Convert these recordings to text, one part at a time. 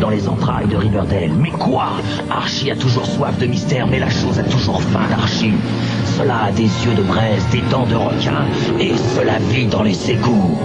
dans les entrailles de Riverdale. Mais quoi? Archie a toujours soif de mystère, mais la chose a toujours faim d'Archie. Cela a des yeux de braise, des dents de requin, et cela vit dans les égouts.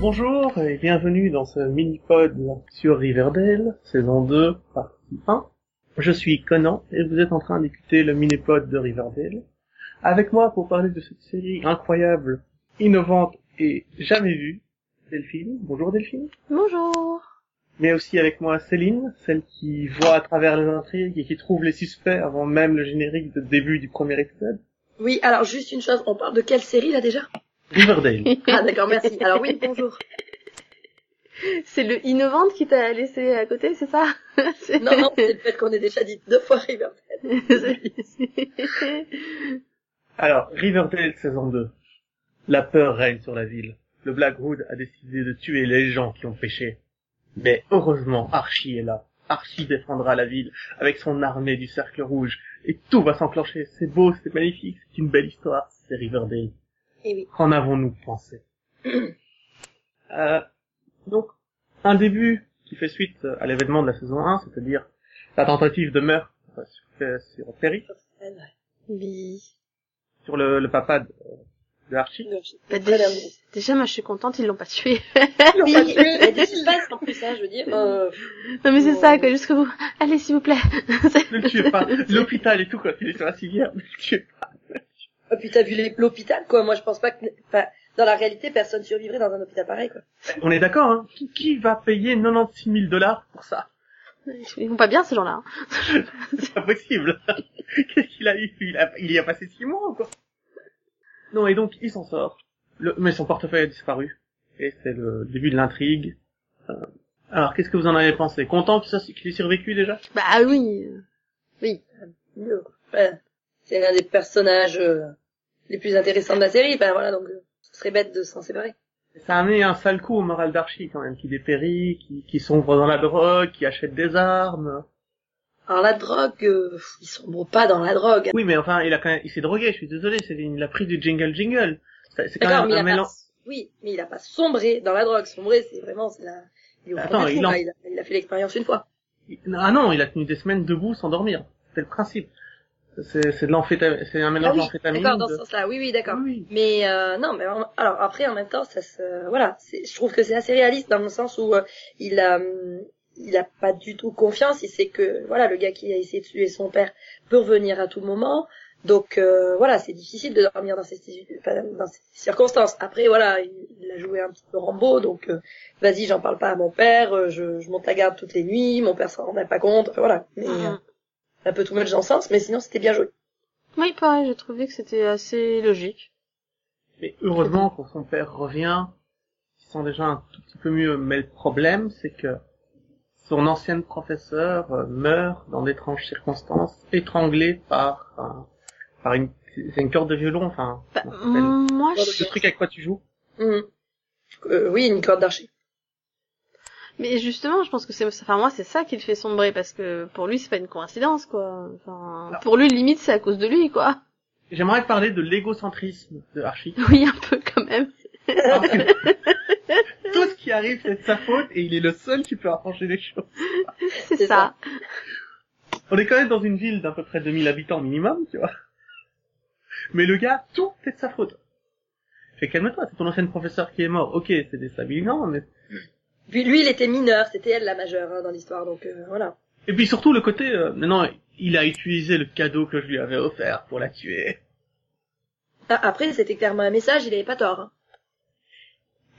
Bonjour et bienvenue dans ce mini-pod sur Riverdale, saison 2, partie 1. Je suis Conan et vous êtes en train d'écouter le mini-pod de Riverdale. Avec moi pour parler de cette série incroyable, innovante et jamais vue, Delphine. Bonjour Delphine. Bonjour. Mais aussi avec moi Céline, celle qui voit à travers les intrigues et qui trouve les suspects avant même le générique de début du premier épisode. Oui, alors juste une chose, on parle de quelle série là déjà? Riverdale. Ah d'accord, merci. Alors oui, bonjour. C'est le innovante qui t'a laissé à côté, c'est ça? Non, non, c'est le fait qu'on ait déjà dit deux fois Riverdale. Alors, Riverdale saison 2. La peur règne sur la ville. Le Blackwood a décidé de tuer les gens qui ont péché. Mais heureusement, Archie est là. Archie défendra la ville avec son armée du cercle rouge. Et tout va s'enclencher. C'est beau, c'est magnifique, c'est une belle histoire. C'est Riverdale. Eh oui. Qu'en avons-nous pensé? Euh, Donc, un début qui fait suite à l'événement de la saison 1, c'est-à-dire la tentative de meurtre euh, sur, sur Perry, Oui. sur le, le papa de, de Archie. Bah, déjà, déjà, moi je suis contente, ils l'ont pas tué. Oui, oui, mais des suspense en plus, hein, je veux dire. Euh, non mais c'est ça, quoi, jusqu'au bout. Allez, s'il vous plaît. Ne le tuez pas. L'hôpital et tout, quand il est sur la civière, ne le tuez pas. oh, puis t'as vu l'hôpital, quoi. Moi, je pense pas que, enfin, dans la réalité, personne survivrait dans un hôpital pareil, quoi. On est d'accord, hein qui, qui va payer 96 000 dollars pour ça? Ils vont pas bien ces gens-là. hein. C'est pas possible. Qu'est-ce qu'il a eu? Il, a, il y a passé 6 mois, ou quoi Non, et donc, il s'en sort. Le, mais son portefeuille a disparu. Et c'est le début de l'intrigue. Euh, alors, qu'est-ce que vous en avez pensé? Content qu'il ait survécu, déjà? Bah oui. Oui. mieux, quoi. Enfin, c'est l'un des personnages euh, les plus intéressants de la série. Enfin, voilà, donc, euh, ce serait bête de s'en séparer. Ça a amené un sale coup au moral d'Archie, quand même, qui dépérit, qui, qui sombre dans la drogue, qui achète des armes. Alors, la drogue, euh, ils sombrent pas dans la drogue. Oui, mais enfin, il a quand même, il s'est drogué, je suis désolé, c'est, il a pris du jingle jingle. C'est quand même mais il un mélange. pas, oui, mais il a pas sombré dans la drogue. Sombré, c'est vraiment, c'est la, il, Attends, trou, il en- il, a, il a fait l'expérience une fois. Ah non, il a tenu des semaines debout sans dormir. C'est le principe. C'est, c'est de l'amphétamine, c'est un mélange Ah oui, d'amphétamine. d'accord, dans ce sens-là. Oui, oui, d'accord. Oui. Mais euh, non, mais alors après en même temps, ça se voilà, je trouve que c'est assez réaliste dans le sens où euh, il a hum, il a pas du tout confiance, il sait que voilà, le gars qui a essayé de tuer son père peut revenir à tout moment. Donc euh, voilà, c'est difficile de dormir dans ces, enfin, dans ces circonstances. Après voilà, il, a joué un petit peu Rambo, donc euh, vas-y, j'en parle pas à mon père, euh, je, je monte la garde toutes les nuits, mon père s'en rendait pas compte, enfin, voilà. Mais, euh, Mhm. un peu tout match dans le sens, mais sinon c'était bien joué. Oui, pareil, j'ai trouvé que c'était assez logique. Mais heureusement, quand son père revient, il se sent déjà un tout petit peu mieux. Mais le problème, c'est que son ancienne professeure euh, meurt dans d'étranges circonstances, étranglée par, un- par une, c'est une corde de violon, enfin, Bah, s'appelle moi, je... le truc avec quoi tu joues. Mhm. Euh, oui, une corde d'archer. mais justement, je pense que c'est, enfin moi, c'est ça qui le fait sombrer parce que pour lui, c'est pas une coïncidence, quoi. Enfin, pour lui, limite, c'est à cause de lui, quoi. J'aimerais parler de l'égocentrisme de Archie. Oui, un peu quand même. Que tout ce qui arrive, c'est de sa faute et il est le seul qui peut arranger les choses. C'est C'est ça. On est quand même dans une ville d'à peu près 2000 habitants minimum, tu vois. Mais le gars, tout est de sa faute. Fais calme-toi, c'est ton ancienne professeur qui est mort. Ok, c'est déstabilisant, mais Puis lui, il était mineur, c'était elle la majeure hein, dans l'histoire, donc euh, voilà. et puis surtout le côté, euh, non, non, il a utilisé le cadeau que je lui avais offert pour la tuer. Ah, après, c'était clairement un message, il avait pas tort. hein.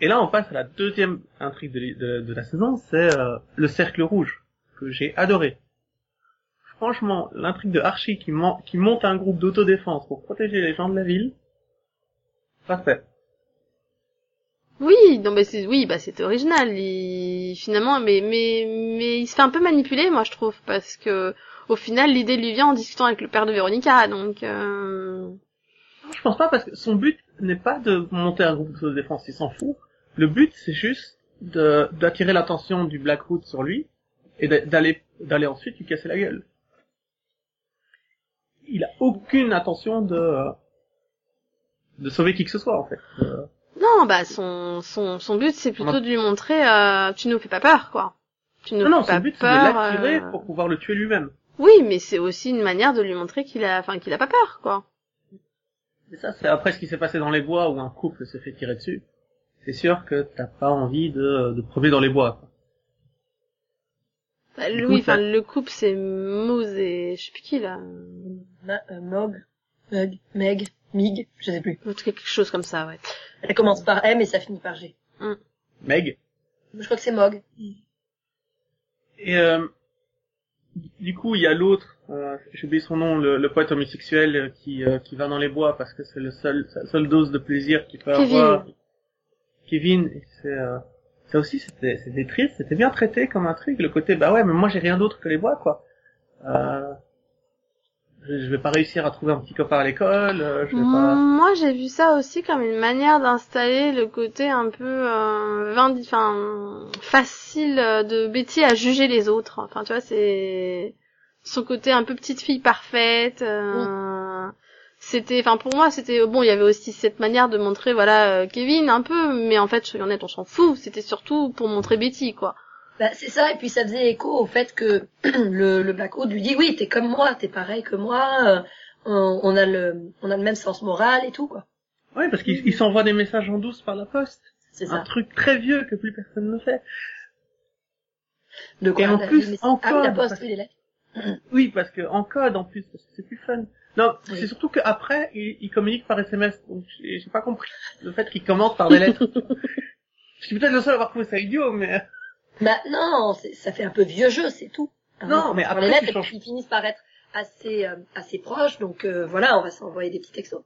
Et là, on passe à la deuxième intrigue de, de- de la saison, c'est euh, le cercle rouge que j'ai adoré. Franchement, l'intrigue de Archie qui, qui monte un groupe d'autodéfense pour protéger les gens de la ville, parfait. Oui, non mais c'est oui, bah c'était original. Il... finalement, mais mais mais il se fait un peu manipuler, moi je trouve, parce que au final l'idée lui vient en discutant avec le père de Véronica, donc. Euh... Je pense pas parce que son but n'est pas de monter un groupe d'autodéfense, il s'en fout. Le but, c'est juste de d'attirer l'attention du Blackroot sur lui et d'a- d'aller d'aller ensuite lui casser la gueule. Il a aucune intention de de sauver qui que ce soit en fait. Euh, Non, bah son son son but c'est plutôt de lui montrer, euh, tu nous fais pas peur, quoi. Tu nous non, non, fais pas son but c'est de peur. l'attirer euh, pour pouvoir le tuer lui-même. Oui, mais c'est aussi une manière de lui montrer qu'il a, enfin qu'il a pas peur, quoi. Et ça, c'est après ce qui s'est passé dans les bois où un couple s'est fait tirer dessus. C'est sûr que t'as pas envie de, de crever dans les bois. quoi. Bah, coup, ça- enfin le couple c'est Moose et je sais plus qui là, Ma- euh, Mog, Mug, Meg, Mig, je sais plus. Ou quelque chose comme ça, ouais. Elle commence par M et ça finit par G. Meg. Je crois que c'est Mog. Et euh, du coup, il y a l'autre, euh, j'ai oublié son nom, le, le poète homosexuel euh, qui, euh, qui va dans les bois parce que c'est le seul, sa seule dose de plaisir qu'il peut Kevin. avoir. Kevin. Euh, ça aussi, c'était, c'était triste, c'était bien traité comme intrigue. Le côté, bah ouais, mais moi j'ai rien d'autre que les bois, quoi. Euh, je, je vais pas réussir à trouver un petit copain à l'école. euh, je vais pas. Moi, j'ai vu ça aussi comme une manière d'installer le côté un peu euh, enfin facile de Betty à juger les autres. Enfin, tu vois, c'est son côté un peu petite fille parfaite. euh, C'était, enfin pour moi, c'était bon. Il y avait aussi cette manière de montrer, voilà, euh, Kevin un peu, mais en fait, soyons honnêtes, on s'en fout. C'était surtout pour montrer Betty, quoi. Bah, c'est ça, et puis ça faisait écho au fait que le, le Blackwood lui dit oui, t'es comme moi, t'es pareil que moi, euh, on, on a le, on a le même sens moral et tout quoi. Ouais, parce qu'il il s'envoie des messages en douce par la poste. C'est Un ça. truc très vieux que plus personne ne fait. De quoi Et en plus, mais- encore, ah oui, la poste, parce- oui, les lettres. Oui, parce que en code en plus, parce que c'est plus fun. Non, Oui. c'est surtout qu'après, il, il communique par SMS. Donc j'ai pas compris le fait qu'il commence par des lettres. Je suis peut-être le seul à avoir trouvé ça idiot, mais Bah non, ça fait un peu vieux jeu, c'est tout. Non, on mais après, les lettres changes- ils finissent par être assez, euh, assez proches, donc euh, voilà, on va s'envoyer des petits textos.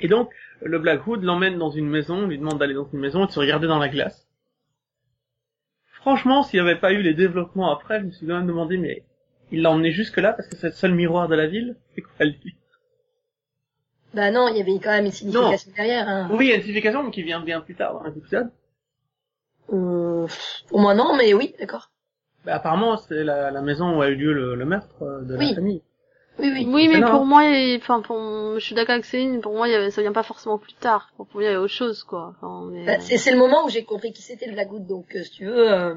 et donc le Blackwood l'emmène dans une maison, lui demande d'aller dans une maison et de se regarder dans la glace. Franchement, s'il n'y avait pas eu les développements après, je me suis quand même demandé, mais il l'a emmené jusque là parce que c'est le seul miroir de la ville. C'est quoi lui Bah non, il y avait quand même une signification derrière. Hein. Oui, il y a une signification mais qui vient bien plus tard dans l'épisode. Euh, pour moi non, mais oui, d'accord. Bah, apparemment, c'est la, la maison où a eu lieu le, le meurtre euh, de Oui. la famille. Oui, oui. Oui, mais non. pour moi, enfin pour, je suis d'accord avec Céline. Pour moi, il y avait, ça vient pas forcément plus tard. Pour moi, il y avait autre chose, quoi. Enfin, mais, Bah, c'est le moment où j'ai compris qui c'était le Blackwood, donc euh, si tu veux, euh,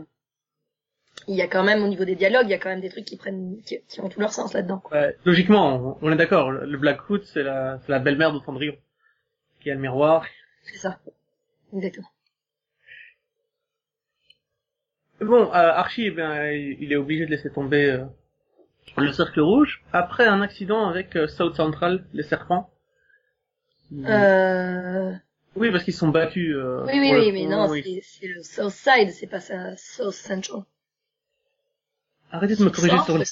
il y a quand même au niveau des dialogues, il y a quand même des trucs qui prennent, qui, qui ont tout leur sens là-dedans. Ouais, logiquement, on, on est d'accord. Le le Blackwood, c'est la, c'est la belle-mère de Cendrillon. Qui a le miroir. C'est ça. Exactement. Bon, euh, Archie, eh bien, il est obligé de laisser tomber euh, le cercle rouge après un accident avec euh, South Central, les serpents. Euh... Oui, parce qu'ils sont battus. euh, Oui, oui, oui, mais non, c'est c'est le South Side, c'est pas ça, South Central. Arrêtez de me corriger sur les...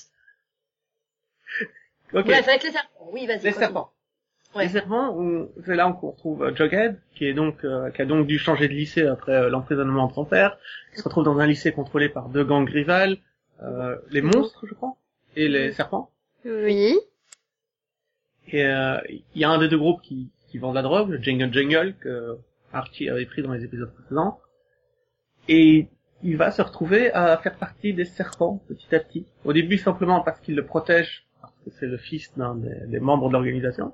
Ok, Bref, avec les serpents. Oui, vas-y. les serpents. Ouais. Les serpents, où- c'est là qu'on retrouve euh, Jughead, qui est donc, euh, qui a donc dû changer de lycée après euh, l'emprisonnement de son père, qui se retrouve dans un lycée contrôlé par deux gangs rivales, euh, les monstres, je crois, et les serpents. oui. Et euh, il y a un des deux groupes qui, qui vend de la drogue, le Jingle Jingle, que Archie avait pris dans les épisodes précédents. Et il va se retrouver à faire partie des serpents petit à petit. Au début simplement parce qu'il le protège, parce que c'est le fils d'un des, des membres de l'organisation.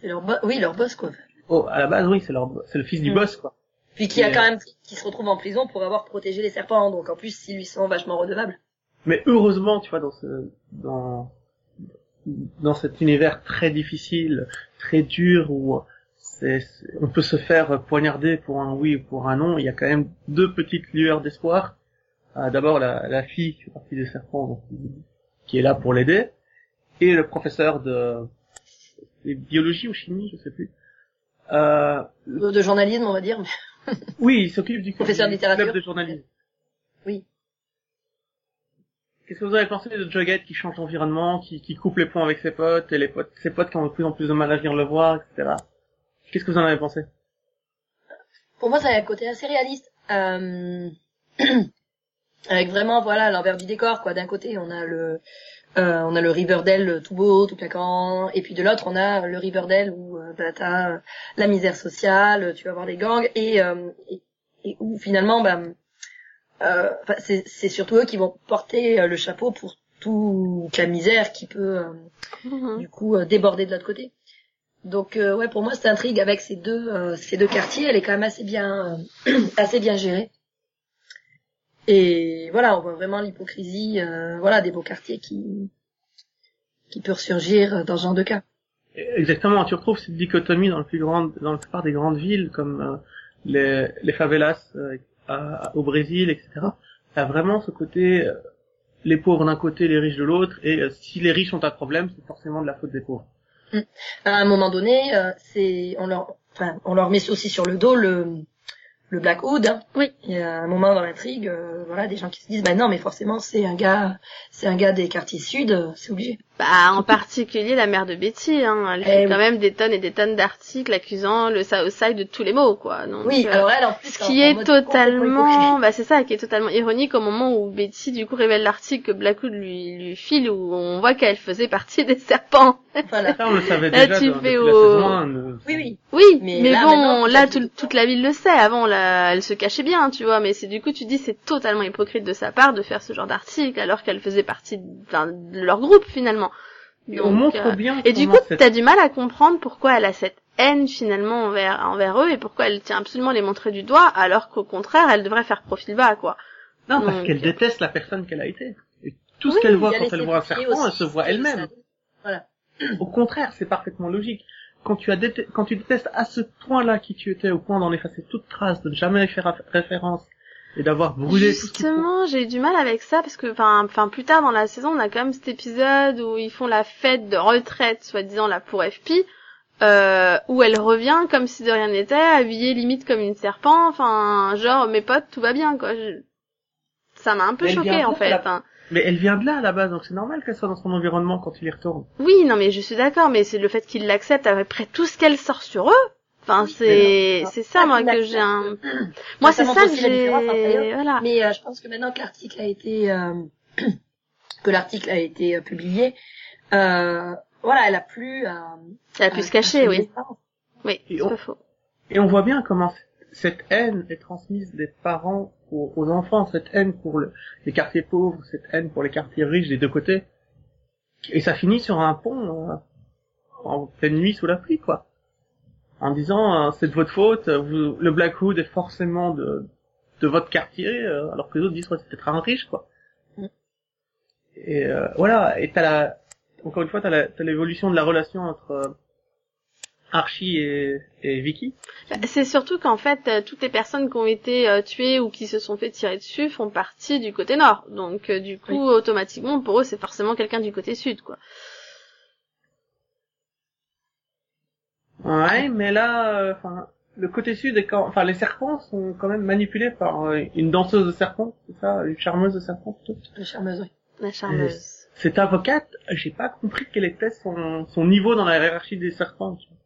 C'est leur oui, leur boss, quoi. Oh, à la base, oui, c'est leur, c'est le fils du Mm. boss, quoi. Puis qui a quand même, qui se retrouve en prison pour avoir protégé les serpents, donc en plus, ils lui sont vachement redevables. Mais heureusement, tu vois, dans ce, dans, dans cet univers très difficile, très dur, où c'est, on peut se faire poignarder pour un oui ou pour un non. Il y a quand même deux petites lueurs d'espoir. Euh, D'abord la, la fille qui fait partie des serpents, donc, qui est là pour l'aider, et le professeur de, de biologie ou chimie, je sais plus. Euh, De journalisme, on va dire. oui, il s'occupe du, Professeur de du littérature. club de journalisme. Oui. Qu'est-ce que vous avez pensé de Jughead qui change d'environnement, qui, qui coupe les ponts avec ses potes, et les potes, ses potes qui ont de plus en plus de mal à venir le voir, etc. Qu'est-ce que vous en avez pensé? Pour moi, ça a un côté assez réaliste. Euh, Avec vraiment, voilà, l'envers du décor, quoi. D'un côté, on a le, euh, on a le Riverdale tout beau, tout claquant, et puis de l'autre, on a le Riverdale où euh, bah, t'as euh, la misère sociale, tu vas voir les gangs, et, euh, et, et où finalement, bah, euh, c'est c'est surtout eux qui vont porter euh, le chapeau pour toute la misère qui peut euh, Mhm. du coup euh, déborder de l'autre côté. Donc euh, ouais, pour moi cette intrigue avec ces deux euh, ces deux quartiers, elle est quand même assez bien euh, assez bien gérée. Et voilà, on voit vraiment l'hypocrisie, euh, voilà, des beaux quartiers qui qui peut ressurgir dans ce genre de cas. Exactement, tu retrouves cette dichotomie dans, le plus grande, dans la plupart des grandes villes, comme euh, les, les favelas euh, au Brésil, etc. T'as vraiment ce côté, euh, les pauvres d'un côté, les riches de l'autre, et euh, si les riches ont un problème, c'est forcément de la faute des pauvres. À un moment donné, euh, c'est on leur enfin on leur met aussi sur le dos le le Black Hood. hein. Oui. Il y a un moment dans l'intrigue, euh, voilà, des gens qui se disent, bah non, mais forcément c'est un gars, c'est un gars des quartiers sud, euh, c'est obligé. Bah, en particulier la mère de Betty, hein. Elle Eh fait oui. quand même des tonnes et des tonnes d'articles accusant le Southside de tous les maux, quoi. Donc, Oui, euh, alors elle en plus, Ce qui en est totalement, bah c'est ça, qui est totalement ironique au moment où Betty du coup révèle l'article que Blackwood lui lui file où on voit qu'elle faisait partie des serpents. Voilà. Ça, on le savait Là, déjà tu dans- fais au- saison 1, nous- Oui, oui. Oui, Mais mais, là, bon, là tout- tout- toute la ville le sait. Avant, là, elle se cachait bien, tu vois. Mais c'est du coup, tu dis, c'est totalement hypocrite de sa part de faire ce genre d'article alors qu'elle faisait partie de leur groupe finalement. Et on montre euh, bien Et du coup, t'as du mal à comprendre pourquoi elle a cette haine finalement envers envers eux et pourquoi elle tient absolument à les montrer du doigt alors qu'au contraire, elle devrait faire profil bas, quoi. Non, parce qu'elle euh, déteste la personne qu'elle a été. Et tout Oui, ce qu'elle voit quand elle voit un serpent, elle se voit elle-même. Voilà. Au contraire, c'est parfaitement logique. Quand tu as quand tu détestes à ce point-là qui tu étais, au point d'en effacer toute trace, de ne jamais faire référence et d'avoir brûlé Justement, j'ai eu du mal avec ça parce que, enfin, enfin, plus tard dans la saison, on a quand même cet épisode où ils font la fête de retraite, soi-disant là pour FP, euh, où elle revient comme si de rien n'était, habillée limite comme une serpent, enfin, genre mes potes, tout va bien quoi. Je- Ça m'a un peu choqué en fait. la- hein. Mais elle vient de là à la base, donc c'est normal qu'elle soit dans son environnement quand il y retourne. Oui, non mais je suis d'accord, mais c'est le fait qu'ils l'acceptent après tout ce qu'elle sort sur eux. Enfin, Oui, c'est c'est ça moi que j'ai un. Moi c'est Ça que j'ai. Voilà. Mais euh, je pense que maintenant que l'article a été euh, que l'article a été euh, publié, euh, voilà, elle a plus Elle a pu se cacher, oui. oui. C'est on- pas faux. Et on voit bien comment cette haine est transmise des parents aux, aux enfants, cette haine pour le- les quartiers pauvres, cette haine pour les quartiers riches des deux côtés. Et ça finit sur un pont euh, en pleine nuit sous la pluie, quoi. En disant, euh, c'est de votre faute, vous- le Blackwood est forcément de, de votre quartier, euh, alors que les autres disent, ouais, c'est peut-être un riche, quoi. Mm. Et euh, voilà, et t'as la, encore une fois, t'as l'évolution de la relation entre euh, Archie et, et Vicky. C'est surtout qu'en fait, toutes les personnes qui ont été tuées ou qui se sont fait tirer dessus font partie du côté nord. Donc, du coup, automatiquement, pour eux, c'est forcément quelqu'un du côté sud, quoi. Ouais, mais là, euh, enfin, le côté sud est quand, enfin, les serpents sont quand même manipulés par euh, une danseuse de serpents, c'est ça, une charmeuse de serpents plutôt. La charmeuse, oui. La charmeuse. Cette avocate, j'ai pas compris quel était son, son niveau dans la hiérarchie des serpents. tu vois.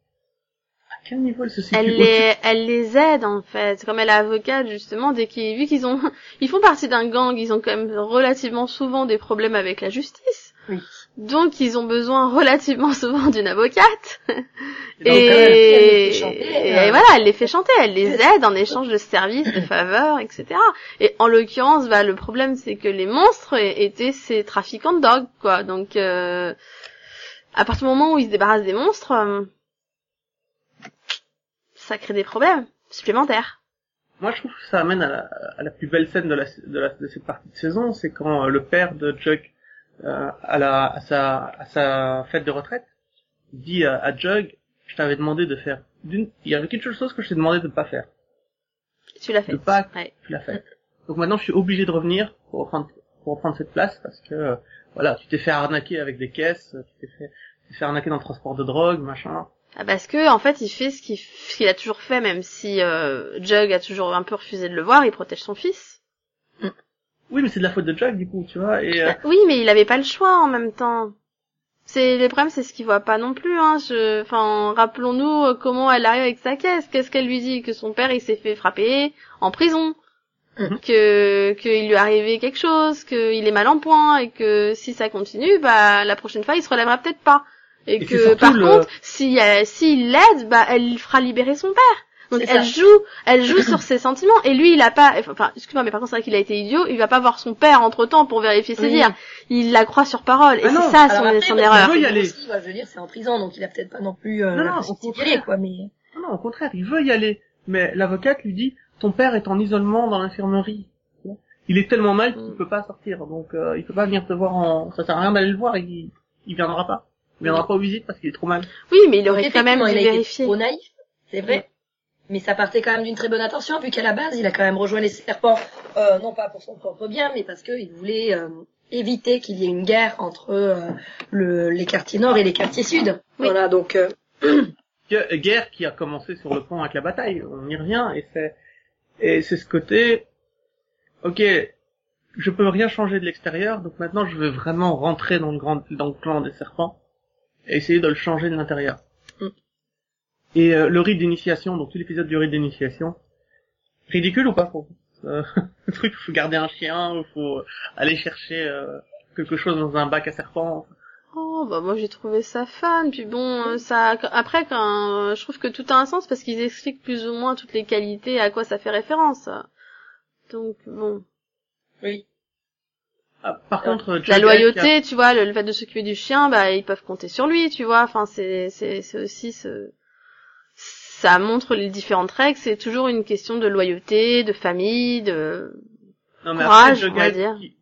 À quel niveau elle se situe Elle les, elle les aide en fait. Comme elle est avocate justement, dès qu'ils, vu qu'ils ont, ils font partie d'un gang, ils ont quand même relativement souvent des problèmes avec la justice. Oui. Donc ils ont besoin relativement souvent d'une avocate. Et donc, Et, elle les fait chanter, et euh, voilà, elle les fait chanter, elle les aide en échange de services, de faveurs, etc. Et en l'occurrence, bah, le problème c'est que les monstres étaient ces trafiquants de drogue, quoi. Donc, euh, à partir du moment où ils se débarrassent des monstres, euh, ça crée des problèmes supplémentaires. Moi, je trouve que ça amène à la, à la plus belle scène de, la, de, la, de cette partie de saison, c'est quand euh, le père de Jug, euh, à, la, à, sa, à sa fête de retraite, dit à, à Jug, je t'avais demandé de faire d'une, il y avait quelque chose que je t'ai demandé de ne pas faire. Tu l'as fait. De pas, Ouais. tu l'as fait. Donc maintenant, je suis obligé de revenir pour reprendre, pour reprendre cette place parce que, voilà, tu t'es fait arnaquer avec des caisses, tu t'es fait, tu t'es fait arnaquer dans le transport de drogue, machin. Ah, parce que en fait, il fait ce qu'il ce qu'il a toujours fait, même si euh, Jug a toujours un peu refusé de le voir, il protège son fils. Oui, mais c'est de la faute de Jack, du coup, tu vois, et, euh, oui, mais il avait pas le choix en même temps. C'est le problème, c'est ce qu'il voit pas non plus. Hein. Je... Enfin, rappelons-nous euh, comment elle arrive avec sa caisse. Qu'est-ce qu'elle lui dit? Que son père, il s'est fait frapper en prison, Mhm. que qu'il lui est arrivé quelque chose, qu'il est mal en point et que si ça continue, bah la prochaine fois, il se relèvera peut-être pas. Et, que par le- contre, si s'il l'aide, bah elle fera libérer son père. Donc elle ça. joue, elle joue sur ses sentiments et lui il a pas, enfin excuse-moi mais par contre c'est vrai qu'il a été idiot, il va pas voir son père entre temps pour vérifier ses Oui. dires, il la croit sur parole et Ah c'est ça Alors son, après, son erreur. veut y aller. aussi, ouais, je veux dire, c'est en prison, donc il a peut-être pas non plus euh, Non, au contraire. quoi, mais... non, non, au contraire, il veut y aller. Mais l'avocate lui dit, ton père est en isolement dans l'infirmerie. Il est tellement mal qu'il Mm. peut pas sortir, donc euh, il peut pas venir te voir en, ça sert à rien d'aller le voir, il, il viendra pas. Il viendra pas aux visites parce qu'il est trop mal. Oui mais il Donc, aurait quand même dû il a été trop naïf, c'est vrai. Mais ça partait quand même d'une très bonne intention, vu qu'à la base, il a quand même rejoint les serpents, euh, non pas pour son propre bien, mais parce qu'il voulait euh, éviter qu'il y ait une guerre entre euh, le, les quartiers nord et les quartiers sud. Oui. Voilà, donc... euh, Gue- Guerre qui a commencé sur le pont avec la bataille, on y revient, et c'est, et c'est ce côté, ok, je peux rien changer de l'extérieur, donc maintenant je vais vraiment rentrer dans le grand, dans le clan des serpents, et essayer de le changer de l'intérieur. Et euh, le rite d'initiation, donc tout l'épisode du rite d'initiation, ridicule ou pas pour Euh, Le truc, il faut garder un chien, il faut aller chercher euh, quelque chose dans un bac à serpents. Oh bah moi j'ai trouvé ça fun puis bon euh, ça après quand euh, je trouve que tout a un sens parce qu'ils expliquent plus ou moins toutes les qualités à quoi ça fait référence. Donc bon oui. Ah, par contre, la Jughead qui a- loyauté tu vois le, le fait de s'occuper du chien bah ils peuvent compter sur lui tu vois enfin c'est c'est c'est aussi ce ça montre les différentes règles c'est toujours une question de loyauté de famille de Non, mais courage, après, on va dire. qui-.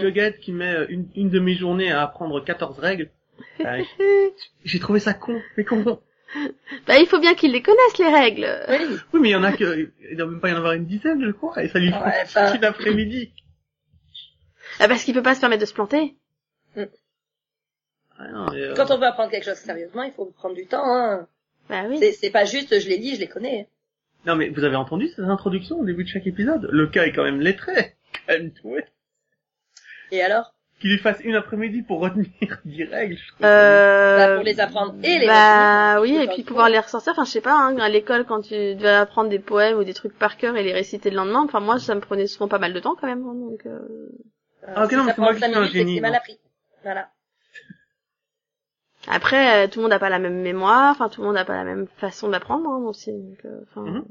Jughead qui met euh, une, une demi-journée à apprendre 14 règles. euh, J'ai trouvé ça con, mais con. bah il faut bien qu'ils les connaissent les règles Oui. Oui, mais il y en a que, il doit même pas y en avoir une dizaine, je crois, et ça lui faut Ouais, enfin- toute une après-midi. Ah, parce qu'il peut pas se permettre de se planter Ah, non, mais, euh, Quand on veut apprendre quelque chose sérieusement, il faut prendre du temps. Hein. Bah oui C'est c'est pas juste, je les lis, je les connais. non, mais vous avez entendu ces introductions au début de chaque épisode? Le cas est quand même lettré. Calme-toi. Et alors? Qu'il lui fasse une après-midi pour retenir 10 règles, je trouve. euh... Bah, pour les apprendre et les bah retenir, oui et puis pouvoir les ressortir enfin je sais pas hein, à l'école quand tu devais apprendre des poèmes ou des trucs par cœur et les réciter le lendemain enfin moi ça me prenait souvent pas mal de temps quand même hein, donc euh... Ah, ok, si non, mais c'est moi qui suis un génie, mal appris. Voilà. Après euh, tout le monde n'a pas la même mémoire enfin tout le monde n'a pas la même façon d'apprendre hein, aussi donc euh, enfin Mhm.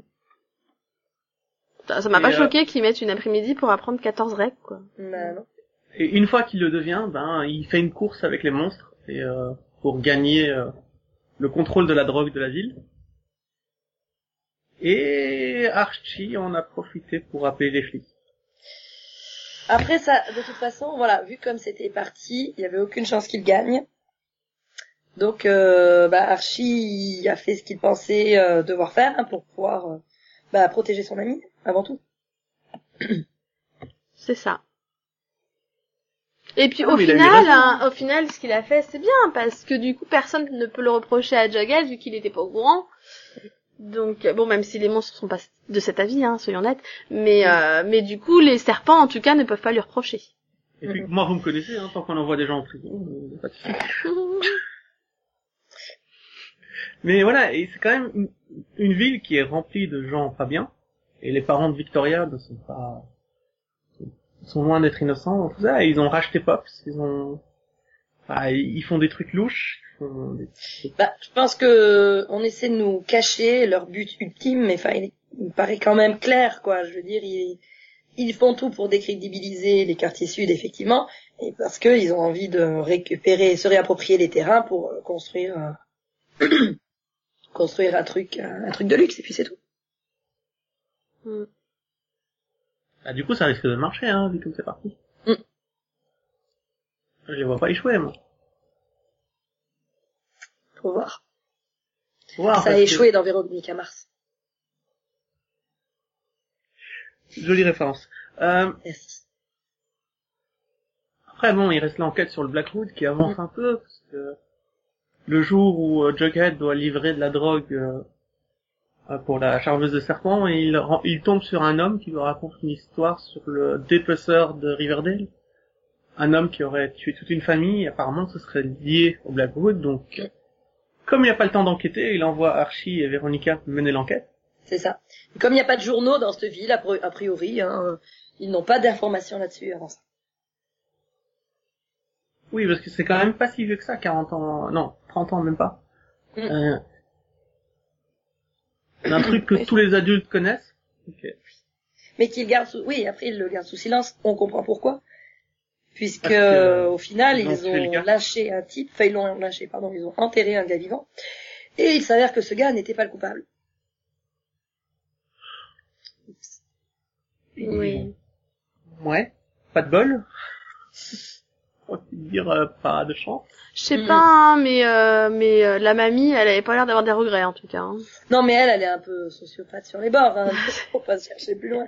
ça m'a Et, pas euh, choqué qu'ils mettent une après-midi pour apprendre 14 règles quoi Bah, non. Et une fois qu'il le devient, ben, il fait une course avec les monstres et euh, pour gagner euh, le contrôle de la drogue de la ville. Et Archie en a profité pour appeler les flics. Après ça, de toute façon, voilà, vu comme c'était parti, il y avait aucune chance qu'il gagne. Donc, euh, bah, Archie il a fait ce qu'il pensait euh, devoir faire hein, pour pouvoir euh, bah, protéger son ami, avant tout. c'est ça et puis Ah, au final, hein, au final, ce qu'il a fait, c'est bien parce que du coup, personne ne peut le reprocher à Jughead vu qu'il était pas au courant. Donc euh, bon, même si les monstres sont pas de cet avis, hein, soyons honnêtes, mais euh, mais du coup, les serpents en tout cas ne peuvent pas lui reprocher. Et puis, moi, vous me connaissez, hein, tant qu'on envoie des gens en prison, euh, pas de. Mais voilà, c'est quand même une, ville qui est remplie de gens pas bien, et les parents de Victoria ne sont pas, sont loin d'être innocents, tout ça, et ils ont racheté Pops, ils ont, enfin, ils font des trucs louches, Bah, je pense que on essaie de nous cacher leur but ultime, mais enfin, il, il paraît quand même clair, quoi. Je veux dire, ils, ils font tout pour décrédibiliser les quartiers sud, effectivement, et parce qu'ils ont envie de récupérer, se réapproprier les terrains pour euh, construire, euh, construire un truc, un truc de luxe, et puis c'est tout. Mm. Ah, du coup, ça risque de marcher, hein, vu comme c'est parti. Mm. Je les vois pas échouer, moi. Faut voir. Voir, ça a parce que- échoué dans Véronica Mars. Jolie référence. Euh, Merci. après, bon, il reste l'enquête sur le Blackwood qui avance un peu, parce que le jour où euh, Jughead doit livrer de la drogue euh, euh, pour la charmeuse de serpent, il, il tombe sur un homme qui lui raconte une histoire sur le dépeceur de Riverdale. Un homme qui aurait tué toute une famille, apparemment ce serait lié au Blackwood, donc comme il n'a pas le temps d'enquêter, il envoie Archie et Veronica mener l'enquête. C'est ça. Et comme il n'y a pas de journaux dans cette ville, a a priori, hein, ils n'ont pas d'informations là-dessus avant ça. Oui, parce que c'est quand même pas si vieux que ça, 40 ans, non, 30 ans même pas. Mm. Euh, un truc que tous les adultes connaissent. Mais qu'ils gardent sous, oui, après ils le gardent sous silence, on comprend pourquoi. Puisque, que, euh, au final, ils ont ils lâché un type, enfin ils l'ont lâché, pardon, ils ont enterré un gars vivant. Et il s'avère que ce gars n'était pas le coupable. Oui. Ouais. Pas de bol. On va dire euh, pas de chance. Je sais Mhm. pas, hein, mais euh, mais euh, la mamie, elle avait pas l'air d'avoir des regrets en tout cas. hein. Non, mais elle, elle est un peu sociopathe sur les bords, hein. Faut pas se chercher plus loin.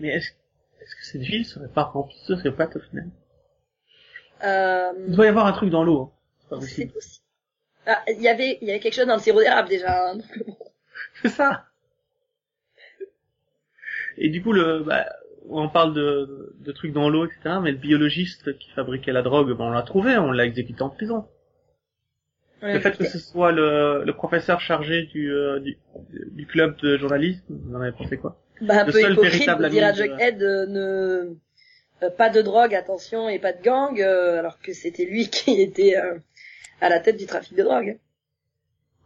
Mais est-ce est-ce que cette ville serait pas remplie de sociopathes au final? Il Euh, doit y avoir un truc dans l'eau. hein. C'est possible. Ah, il y avait, il y avait quelque chose dans le sirop d'érable déjà, hein. C'est ça. Et du coup, le, bah, on parle de, de trucs dans l'eau, etc. Mais le biologiste qui fabriquait la drogue, ben, on l'a trouvé, on l'a exécuté en prison. Ouais, le fait que ce soit le, le professeur chargé du, euh, du, du club de journalisme, vous en avez pensé quoi? Bah, un le peu seul hypocrite véritable de dire à ami de- Jughead euh, ne euh, pas de drogue, attention, et pas de gang, euh, alors que c'était lui qui était euh, à la tête du trafic de drogue.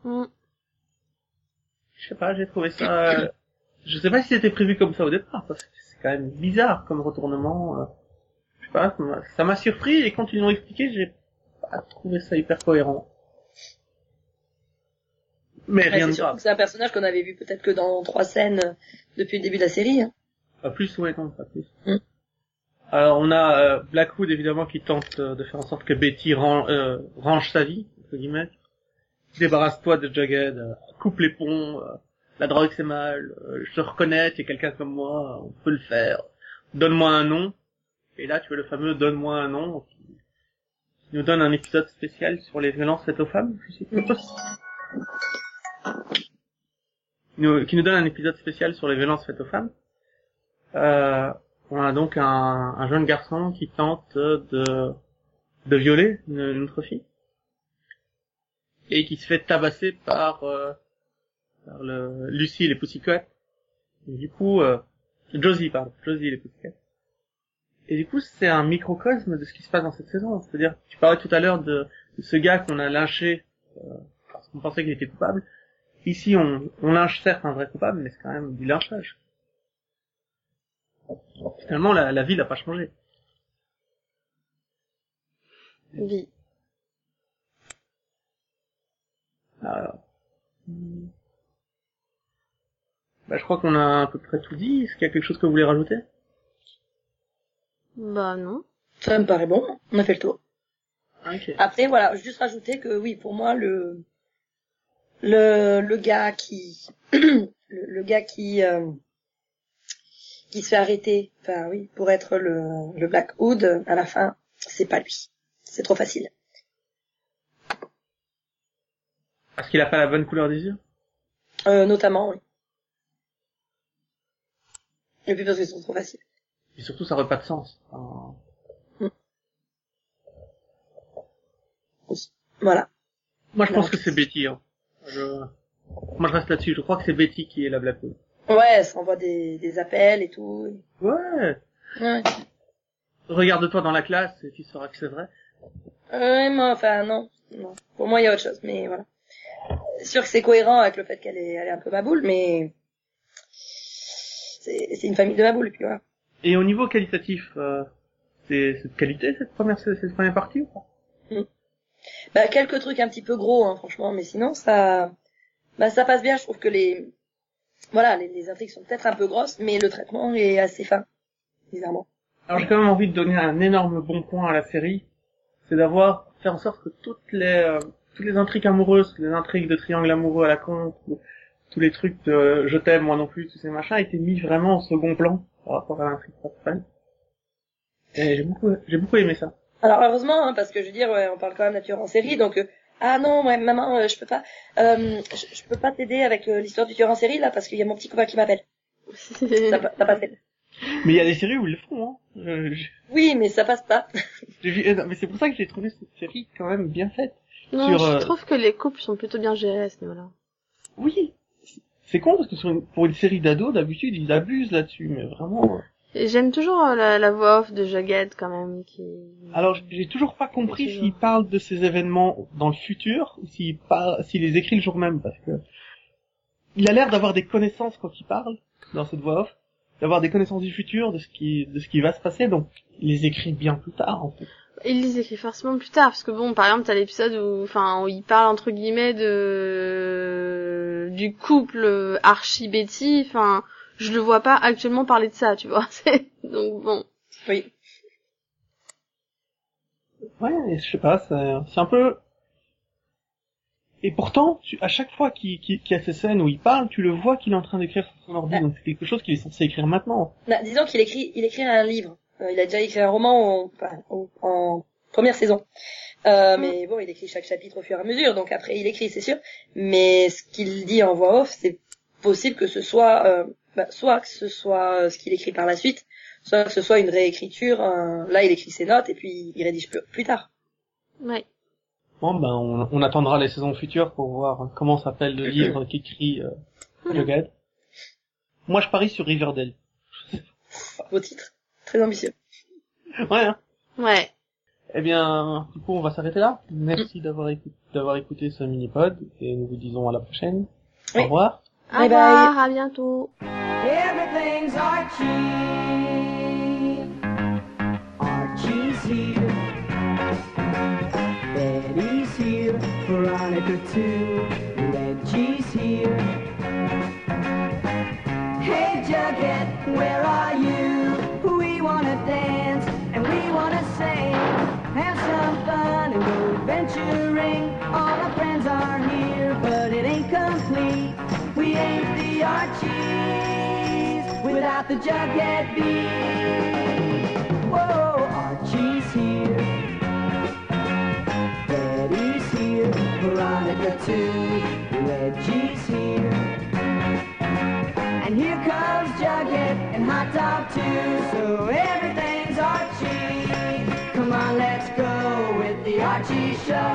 Mm. Je sais pas, j'ai trouvé ça... euh, je sais pas si c'était prévu comme ça au départ, parce que c'est quand même bizarre comme retournement. euh, je sais pas, ça m'a- surpris, et quand ils l'ont expliqué, j'ai pas trouvé ça hyper cohérent. Mais Ouais, rien c'est de grave. c'est un personnage qu'on avait vu peut-être que dans trois scènes euh, depuis le début de la série. hein. Pas plus, ouais, non, pas plus. Mm. Alors on a euh, Blackwood évidemment qui tente euh, de faire en sorte que Betty ran- euh, range sa vie, entre guillemets. Débarrasse-toi de Jughead, coupe les ponts, la drogue c'est mal, euh, je te reconnais, tu es quelqu'un comme moi, on peut le faire. Donne-moi un nom. Et là tu as le fameux donne-moi un nom qui nous donne un épisode spécial sur les violences faites aux femmes, je. Nous- qui nous donne un épisode spécial sur les violences faites aux femmes. Euh, on a donc un, un jeune garçon qui tente de, violer une, une autre fille et qui se fait tabasser par, euh, par le, Lucie et les Pussycat. Et du coup, euh, Josie, pardon, Josie et les Pussycat. Et du coup, c'est un microcosme de ce qui se passe dans cette saison. C'est-à-dire, tu parlais tout à l'heure de, de ce gars qu'on a lynché euh, parce qu'on pensait qu'il était coupable. Ici, on, on lynche certes un vrai coupable, mais c'est quand même du lynchage. Finalement, la, la ville n'a pas changé. Oui. Alors, hmm. Bah, je crois qu'on a à peu près tout dit. Est-ce qu'il y a quelque chose que vous voulez rajouter? Bah non. Ça me paraît bon. On a fait le tour. Ok. Après, voilà, juste rajouter que oui, pour moi, le le, le gars qui le, le gars qui euh, qui se fait arrêter, enfin oui, pour être le, le Black Hood à la fin, c'est pas lui. C'est trop facile. Parce qu'il a pas la bonne couleur des yeux? Euh, notamment, oui. Et puis parce qu'ils sont trop faciles. Et surtout, ça n'aurait pas de sens. Enfin, Voilà. Moi, je pense que c'est Betty. Hein. Je... Moi, je reste là-dessus. Je crois que c'est Betty qui est la Black Widow. Ouais, ça envoie des, des appels et tout. Ouais. Ouais. Regarde-toi dans la classe et tu sauras que c'est vrai. Ouais, moi, enfin, non. non. Pour moi, il y a autre chose, mais voilà. Sûr que c'est cohérent avec le fait qu'elle est, elle est un peu maboule, mais c'est une famille de maboules, et puis voilà. Et au niveau qualitatif, euh, c'est de qualité cette première, cette première partie ou pas? Bah, quelques trucs un petit peu gros, hein, franchement, mais sinon, ça, bah, ça passe bien. Je trouve que les, voilà, les, les intrigues sont peut-être un peu grosses, mais le traitement est assez fin, bizarrement. Alors j'ai quand même envie de donner un énorme bon point à la série, c'est d'avoir fait en sorte que toutes les euh, toutes les intrigues amoureuses, les intrigues de triangle amoureux à la con, tous- les trucs de je t'aime moi non plus, tous ces machins étaient mis vraiment en second plan par rapport à l'intrigue principale. Et j'ai beaucoup, j'ai beaucoup aimé ça. Alors heureusement, hein, parce que je veux dire, ouais, on parle quand même de tueur en série, donc euh, ah non, ouais, maman, euh, je peux pas, euh, je, je peux pas t'aider avec euh, l'histoire du tueur en série là, parce qu'il y a mon petit copain qui m'appelle. Ça, ça passe. Mais il y a des séries où ils le font, hein. Je- je- Oui, mais ça passe pas. vu- euh, mais c'est pour ça que j'ai trouvé cette série quand même bien faite. non, Sur, je euh, trouve que les couples sont plutôt bien gérés à ce niveau-là. Oui. C'est con parce que sur une- pour une série d'ados, d'habitude, ils abusent là-dessus, mais vraiment. j'aime toujours euh, la, la voix off de Jughead quand même, qui... Alors, j'ai toujours pas compris Toujours. s'il parle de ces événements dans le futur ou s'il parle, s'il les écrit le jour même, parce que il a l'air d'avoir des connaissances quand il parle dans cette voix off, d'avoir des connaissances du futur, de ce qui, de ce qui va se passer, donc il les écrit bien plus tard, en fait. Il les écrit forcément plus tard, parce que bon, par exemple, t'as l'épisode où, enfin, où il parle entre guillemets de du couple Archie Betty. Enfin, je le vois pas actuellement parler de ça, tu vois. Donc bon, Oui. Ouais, je sais pas, c'est un peu. Et pourtant, tu, à chaque fois qu'il y a ces scènes où il parle, tu le vois qu'il est en train d'écrire sur son ordi, Ouais. donc c'est quelque chose qu'il est censé écrire maintenant. Bah, disons qu'il écrit, il écrit un livre. Euh, il a déjà écrit un roman en, enfin, en- en première saison. Euh, mais bon, il écrit chaque chapitre au fur et à mesure, donc après il écrit, c'est sûr. Mais ce qu'il dit en voix off, c'est possible que ce soit, euh, bah, soit que ce soit euh, ce qu'il écrit par la suite, soit que ce soit une réécriture. Là, il écrit ses notes et puis il rédige plus, plus tard. ouais. Bon, ben, on, on attendra les saisons futures pour voir comment s'appelle le livre qu'écrit euh, Jughead. Moi, je parie sur Riverdale. Beau titre, très ambitieux. Ouais. Hein. Ouais. Eh bien, du coup, on va s'arrêter là. Merci d'avoir écouté, d'avoir écouté ce mini-pod et nous vous disons à la prochaine. Oui. Au revoir. Au Bye bye. revoir, à bientôt. Everything's Archie. Archie's here. Betty's here. Veronica too. the Jughead beat. Whoa, Archie's here. Betty's here. Veronica too. Reggie's here. And here comes Jughead and Hot Dog too. So everything's Archie. Come on, let's go with the Archie Show.